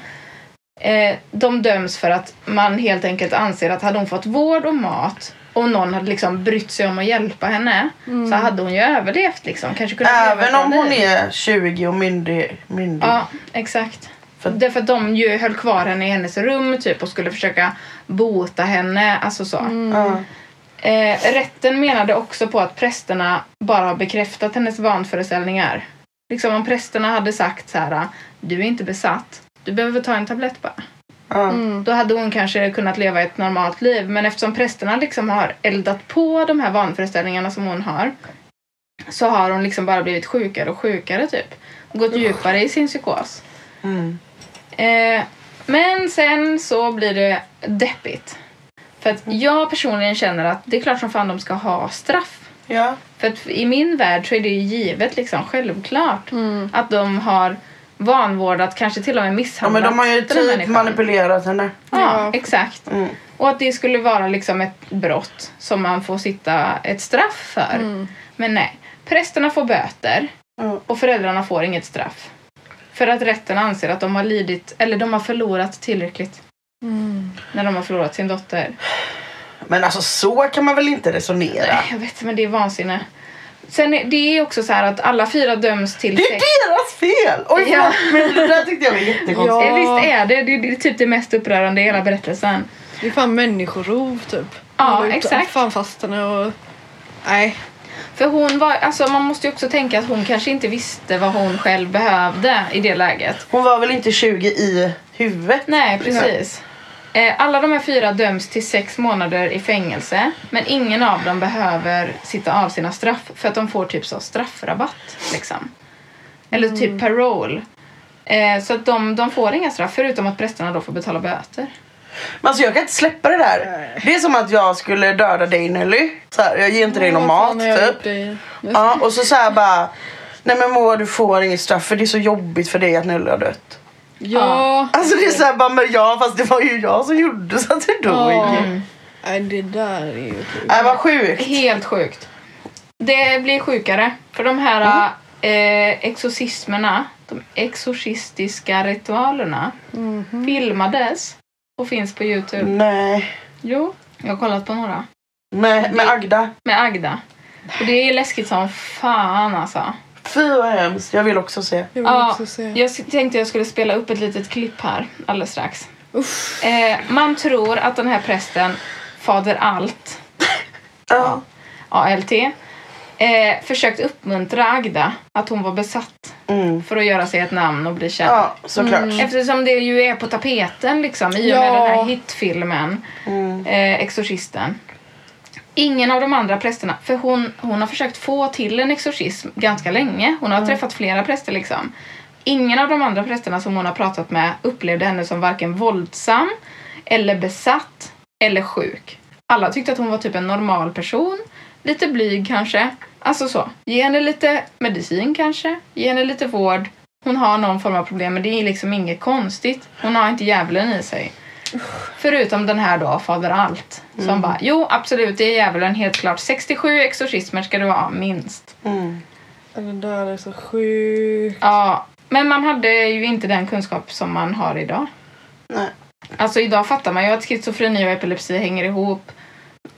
eh, de döms för att man helt enkelt anser att hade hon fått vård och mat och någon hade liksom brytt sig om att hjälpa henne så hade hon ju överlevt liksom. Kanske kunnat Även om hon liv. är 20 och myndig. myndig. Ja, exakt. För- Därför att de ju höll kvar henne i hennes rum typ och skulle försöka bota henne. Alltså så. Ja. Eh, rätten menade också på att prästerna bara har bekräftat hennes vanföreställningar. Liksom om prästerna hade sagt så här, du är inte besatt, du behöver ta en tablett bara. Ja. Då hade hon kanske kunnat leva ett normalt liv. Men eftersom prästerna liksom har eldat på de här vanföreställningarna som hon har så har hon liksom bara blivit sjukare och sjukare typ. Och gått djupare i sin psykos. Mm. Eh, men sen så blir det deppigt. För att jag personligen känner att det är klart som fan de ska ha straff. Ja. För att i min värld så är det ju givet liksom självklart att de har vanvårdat, kanske till och med ja misshandlat men de har ju typ manipulerat henne. Ja, Ja. exakt. Mm. Och att det skulle vara liksom ett brott som man får sitta ett straff för. Men nej, prästerna får böter Mm. och föräldrarna får inget straff. För att rätten anser att de har lidit, eller de har förlorat tillräckligt. När de har förlorat sin dotter. Men alltså så kan man väl inte resonera? Nej, jag vet, men det är vansinne. Sen är det är också så här att alla fyra döms till Det är sex. deras fel! Oj Ja. men det där tyckte jag var *laughs* jättekonstigt. Ja. Visst är det. Det är, det är typ det mest upprörande i hela berättelsen. Det är fan människorov typ. Ja, exakt. Fan fast henne och... Nej. För hon var, alltså man måste ju också tänka att hon kanske inte visste vad hon själv behövde i det läget. Hon var väl inte 20 i huvudet? Nej, precis. Eh, Alla de här fyra döms till sex månader i fängelse. Men ingen av dem behöver sitta av sina straff för att de får typ så straffrabatt. Liksom. Eller typ parole. Eh, så att de, de får inga straff förutom att prästerna då får betala böter. Men alltså jag kan inte släppa det där. Det är som att jag skulle döda dig Nelly. Så här, jag ger inte dig någon mat typ. Ja, och så säger bara Nej men Moa du får inget straff för det är så jobbigt för dig att Nelly har dött. Ja. Alltså det är såhär bara men ja fast det var ju jag som gjorde så att det dog. Ja. Mm. Nej det där är ju sjukt. Nej vad sjukt. Helt sjukt. Det blir sjukare. För de här eh, exorcismerna, de exorcistiska ritualerna, filmades och finns på Youtube. Nej. Jo, jag har kollat på några. Med, med Agda. Med Agda. Och det är läskigt som fan alltså. Fy vad hemskt. Jag vill också se. Jag vill Ja, också se. jag tänkte jag skulle spela upp ett litet klipp här alldeles strax. Eh, man tror att den här prästen, fader Alt, Ja. ALT, Eh, försökt uppmuntra Agda att hon var besatt Mm. för att göra sig ett namn och bli känd. Ja, såklart. Eftersom det ju är på tapeten liksom i och med Ja. den här hitfilmen Mm. eh, Exorcisten. Ingen av de andra prästerna, för hon, hon har försökt få till en exorcism ganska länge. Hon har Mm. träffat flera präster liksom. Ingen av de andra prästerna som hon har pratat med upplevde henne som varken våldsam eller besatt eller sjuk. Alla tyckte att hon var typ en normal person. Lite blyg kanske. Alltså så. Ge henne lite medicin kanske. Ge henne lite vård. Hon har någon form av problem men det är liksom inget konstigt. Hon har inte djävulen i sig. Förutom den här då, Fader Allt. Som bara, jo absolut det är djävulen helt klart. 67 exorcismer ska du ha minst. Mm. Det där är så sjukt. Ja, men man hade ju inte den kunskap som man har idag. Nej. Alltså idag fattar man ju att schizofreni och epilepsi hänger ihop.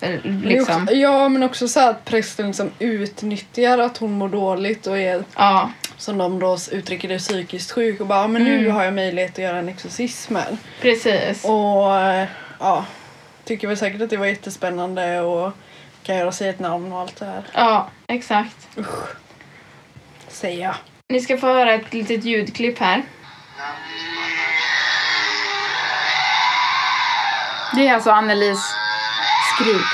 Eh, Det Liksom. Också, ja, men också så att prästen liksom utnyttjar att hon mår dåligt och är, Ja, som de då uttrycker det, psykiskt sjuk och bara "Ja, men nu Mm. har jag möjlighet att göra en exorcism här. precis. Och eh, ja, tycker väl säkert att det var jättespännande och kan göra sig ett namn och allt det här. Ja, exakt. Säger jag. Ni ska få höra ett litet ljudklipp här. Det är alltså Annelies skrik.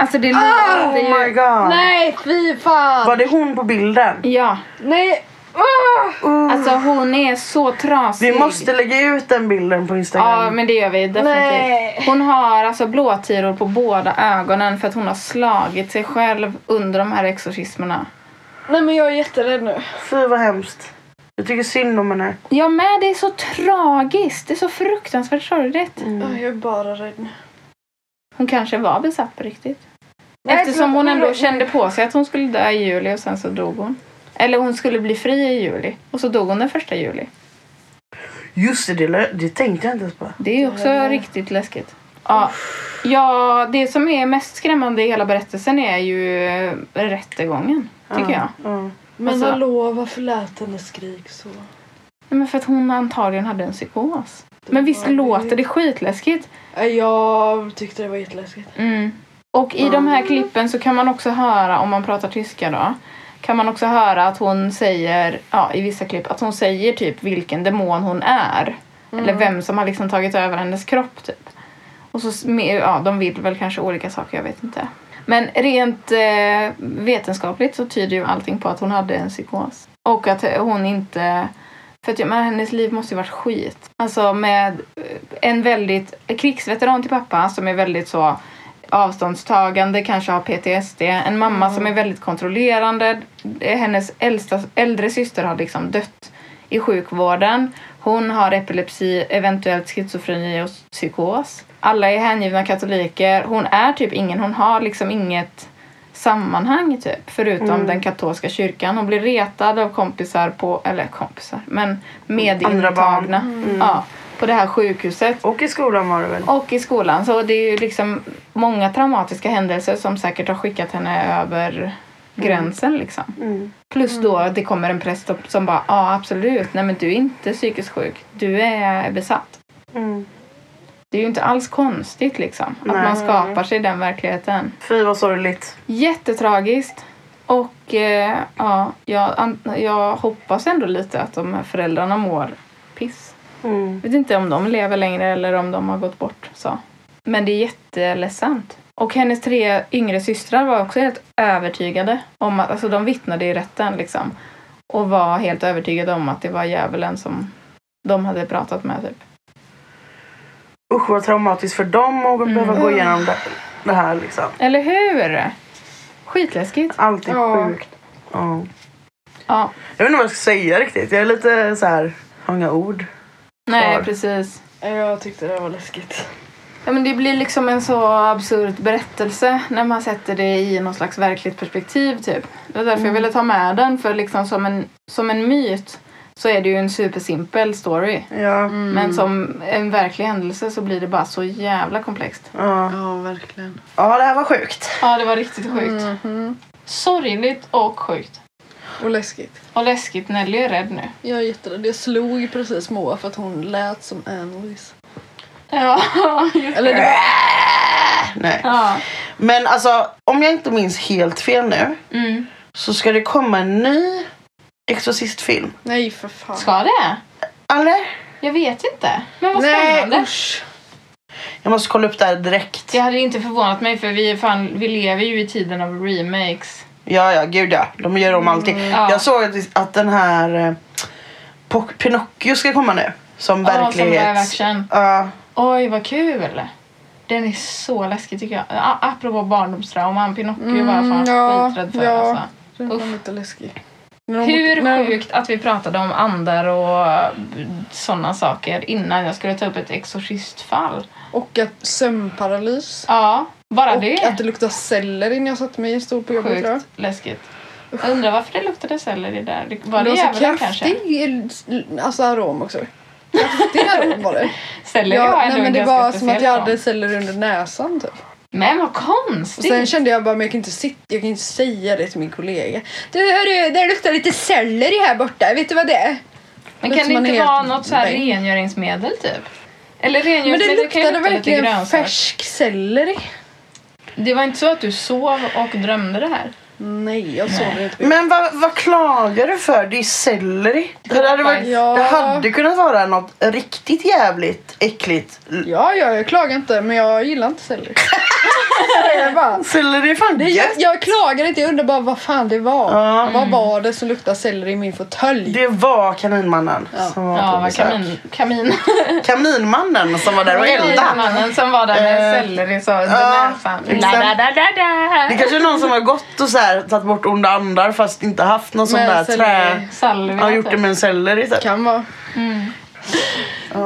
Alltså det låter ju... Oh my god. Nej, fy fan! Var det hon på bilden? Ja, Nej! Ah! alltså hon är så trasig. Vi måste lägga ut den bilden på Instagram. Ja, men det gör vi definitivt. Nej. Hon har alltså blåtiror på båda ögonen för att hon har slagit sig själv under de här exorcismerna. Nej men jag är jätterädd nu. Fy vad hemskt. Jag tycker synd om henne. Jag med, det är så tragiskt. Det är så fruktansvärt sorgligt. Mm. Jag är bara rädd nu. Hon kanske var besatt på riktigt. Eftersom hon ändå kände på sig att hon skulle dö i juli och sen så dog hon. Eller hon skulle bli fri i juli och så dog hon den första juli. Just det, det, det tänkte jag inte ens på. Det är också riktigt läskigt. Ja. ja, det som är mest skrämmande i hela berättelsen är ju eh, rättegången, tycker jag. Ja. Men Alltså- hallå, varför lät henne skrik så? Nej, Men för att hon antagligen hade en psykos. Men visst låter det skitläskigt? Jag tyckte det var jätteläskigt. Mm. Och i de här klippen så kan man också höra, om man pratar tyska då, kan man också höra att hon säger, ja i vissa klipp, att hon säger typ vilken demon hon är. Eller vem som har liksom tagit över hennes kropp typ. Och så, ja de vill väl kanske olika saker, jag vet inte. Men rent eh, vetenskapligt så tyder ju allting på att hon hade en psykos. Och att hon inte... För att men hennes liv måste ju varit skit. Alltså med eh, en väldigt krigsveteran till pappa som är väldigt så avståndstagande, kanske har PTSD. En mamma som är väldigt kontrollerande. Hennes äldsta, äldre syster har liksom dött i sjukvården. Hon har epilepsi, eventuellt schizofreni och psykos. Alla är hängivna katoliker. Hon är typ ingen, hon har liksom inget sammanhang typ. Förutom den katolska kyrkan. Hon blir retad av kompisar på, eller kompisar, men Andra barn. medintagna. Ja, på det här sjukhuset. Och i skolan var det väl? Och i skolan. Så det är ju liksom många traumatiska händelser som säkert har skickat henne över gränsen liksom. Mm. Plus då att det kommer en präst upp som bara ja absolut, nej men du är inte psykiskt sjuk. Du är besatt. Mm. Det är ju inte alls konstigt liksom. Att Nej. man skapar sig den verkligheten. Fy vad sorgligt. Jättetragiskt. Och eh, ja, jag, jag hoppas ändå lite att de här föräldrarna mår piss. Mm. vet inte om de lever längre eller om de har gått bort. Så. Men det är jätteledsamt. Och hennes tre yngre systrar var också helt övertygade om att, alltså de vittnade i rätten liksom. Och var helt övertygade om att det var djävulen som de hade pratat med typ. Usch vad traumatiskt för dem att behöva gå igenom det, det här liksom. Eller hur? Skitläskigt. Allt är Ja. sjukt. Ja. Ja, Jag vet inte vad jag ska säga riktigt. Jag är lite så här, har inga ord. Nej precis. Jag tyckte det var läskigt. Ja, men det blir liksom en så absurd berättelse när man sätter det i någon slags verkligt perspektiv. Typ. Det var därför jag ville ta med den. För liksom som en, som en myt så är det ju en supersimpel story. Ja. Men som en verklig händelse så blir det bara så jävla komplext. Ja. Ja, verkligen. ja, det här var sjukt. Ja, det var riktigt sjukt. Mhm. Sorgligt och sjukt. Och läskigt. Och läskigt. Nelly är rädd nu. Jag är jätterädd. Jag slog precis Moa för att hon lät som Annelies. Ja, *laughs* Eller det var... Nej. ja. Men alltså om jag inte minns helt fel nu Mm. så ska det komma en ny Exorcistfilm. Nej för fan. Ska det? Eller? Jag vet inte. Men vad Nej spännande. usch. Jag måste kolla upp det här direkt. Det hade inte förvånat mig för vi, fan, vi lever ju i tiden av remakes. Ja, ja, gud ja. De gör om allting. Mm, ja. Jag såg att, att den här eh, Pinocchio ska komma nu. Som Ja, som verklighet. live action. Ja. Oj, vad kul! Den är så läskig tycker jag. A- apropå barndomstrauman, Pinocchio var jag fan ja, skiträdd för. ja. Alltså. Den var lite läskig. Hur sjukt att vi pratade om andar och sådana saker innan jag skulle ta upp ett exorcistfall. Och att sömnparalys. Ja, bara och det. att det luktar celler innan jag satte mig stod på jobbet tror jag. Sjukt läskigt. Jag undrar varför det luktade selleri där. Var Det det var så kraftig alltså, arom också. Kraftig arom var det. *laughs* Selleri Ja, ändå nej, men en det var som att jag hade celler under näsan typ. Men vad Och konstigt! sen kände jag bara, men jag kan inte sitta, jag kan inte säga det till min kollega. Du hörru, det luktar lite selleri här borta, vet du vad det är? men kan det inte vara något så här rengöringsmedel typ? Eller Men rengöringsmedel det kan ju luktade lukta verkligen färsk selleri. Det var inte så att du sov och drömde det här? Nej, jag sover inte. Men vad, vad klagar du för? Det är selleri. Det hade, varit, Ja. det hade kunnat vara något riktigt jävligt äckligt. Ja, ja, jag klagar inte, men jag gillar inte selleri. *laughs* bara, Selleri är fan det, jag, gött. jag klagar inte, jag undrar bara vad fan det var. Ja. Vad var det som luktade selleri i min fåtölj? Det var kaninmannen som var Ja, på besök. kamin... kamin. *laughs* Kaminmannen som var där och eldade. Mannen som var där med Eh, selleri så under ja, näsan. Det kanske är någon som har gått och så här, tagit bort onda andar fast inte haft någon sån Med där selleri. trä... Salvia. Har gjort det typ. med en selleri typ. Kan vara.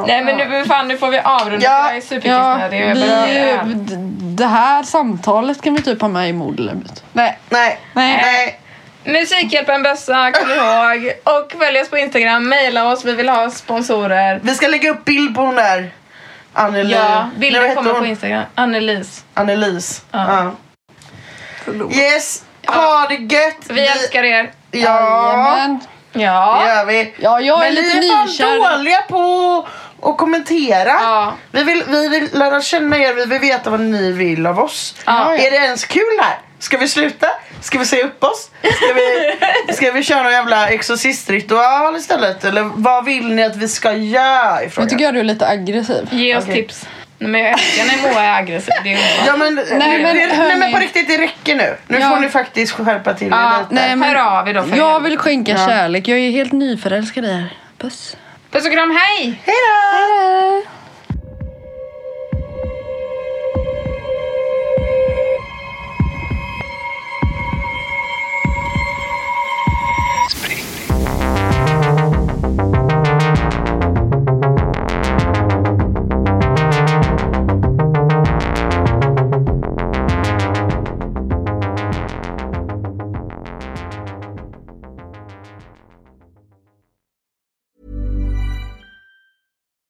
Nej men nu, fan, nu får vi avrunda. Ja, jag är superkissnödig vi, d- det här samtalet kan vi typ ha med i moderlämmet. Nej. Nej. Nej. Nej. Musikhjälpen bössa, kom ihåg. Och följ oss på Instagram, mejla oss, vi vill ha sponsorer. Vi ska lägga upp bild på hon där. Anneli. Ja, bilder heter kommer på Instagram. Annelise. Annelise. Ja. Ja. Yes. Ha det gött. Vi älskar er. Ja. Jajamän. Det Ja. gör vi. Ja, jag är Men lite ni är fan dåliga på att kommentera. Ja. Vi, vill, vi vill lära känna er, vi vill veta vad ni vill av oss. Ja. Är det ens kul här? Ska vi sluta? Ska vi säga upp oss? Ska vi, *laughs* ska vi köra någon jävla exorcistritual istället? Eller vad vill ni att vi ska göra i Nu tycker jag du är lite aggressiv. Ge oss Okej. tips. Nej, Men jag älskar när Moa är aggressiv. Det är *laughs* underbart. Ja, men, nej, men men, nej men på riktigt, det räcker nu. Nu Ja. får ni faktiskt skärpa till er Ja, lite. nej, men- Hör av er då för Jag helvete. vill skänka Ja. kärlek. Jag är helt nyförälskad i er. Puss. Puss och kram, hej! Hej då!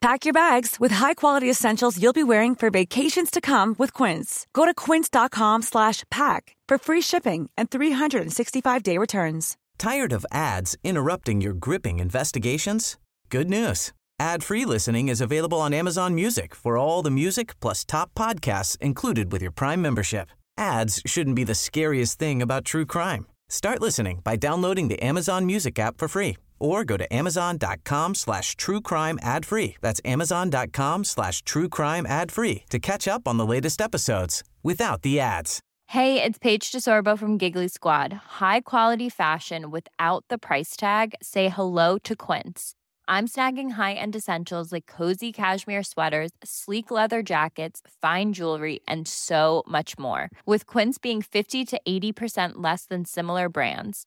Pack your bags with high-quality essentials you'll be wearing for vacations to come with Quince. Go to quince.com slash pack for free shipping and 365-day returns. Tired of ads interrupting your gripping investigations? Good news. Ad-free listening is available on Amazon Music for all the music plus top podcasts included with your Prime membership. Ads shouldn't be the scariest thing about true crime. Start listening by downloading the Amazon Music app for free or go to amazon.com slash true crime ad free. That's amazon.com slash true crime ad free to catch up on the latest episodes without the ads. Hey, it's Paige DeSorbo from Giggly Squad. High quality fashion without the price tag. Say hello to Quince. I'm snagging high-end essentials like cozy cashmere sweaters, sleek leather jackets, fine jewelry, and so much more. With Quince being 50 to 80% less than similar brands.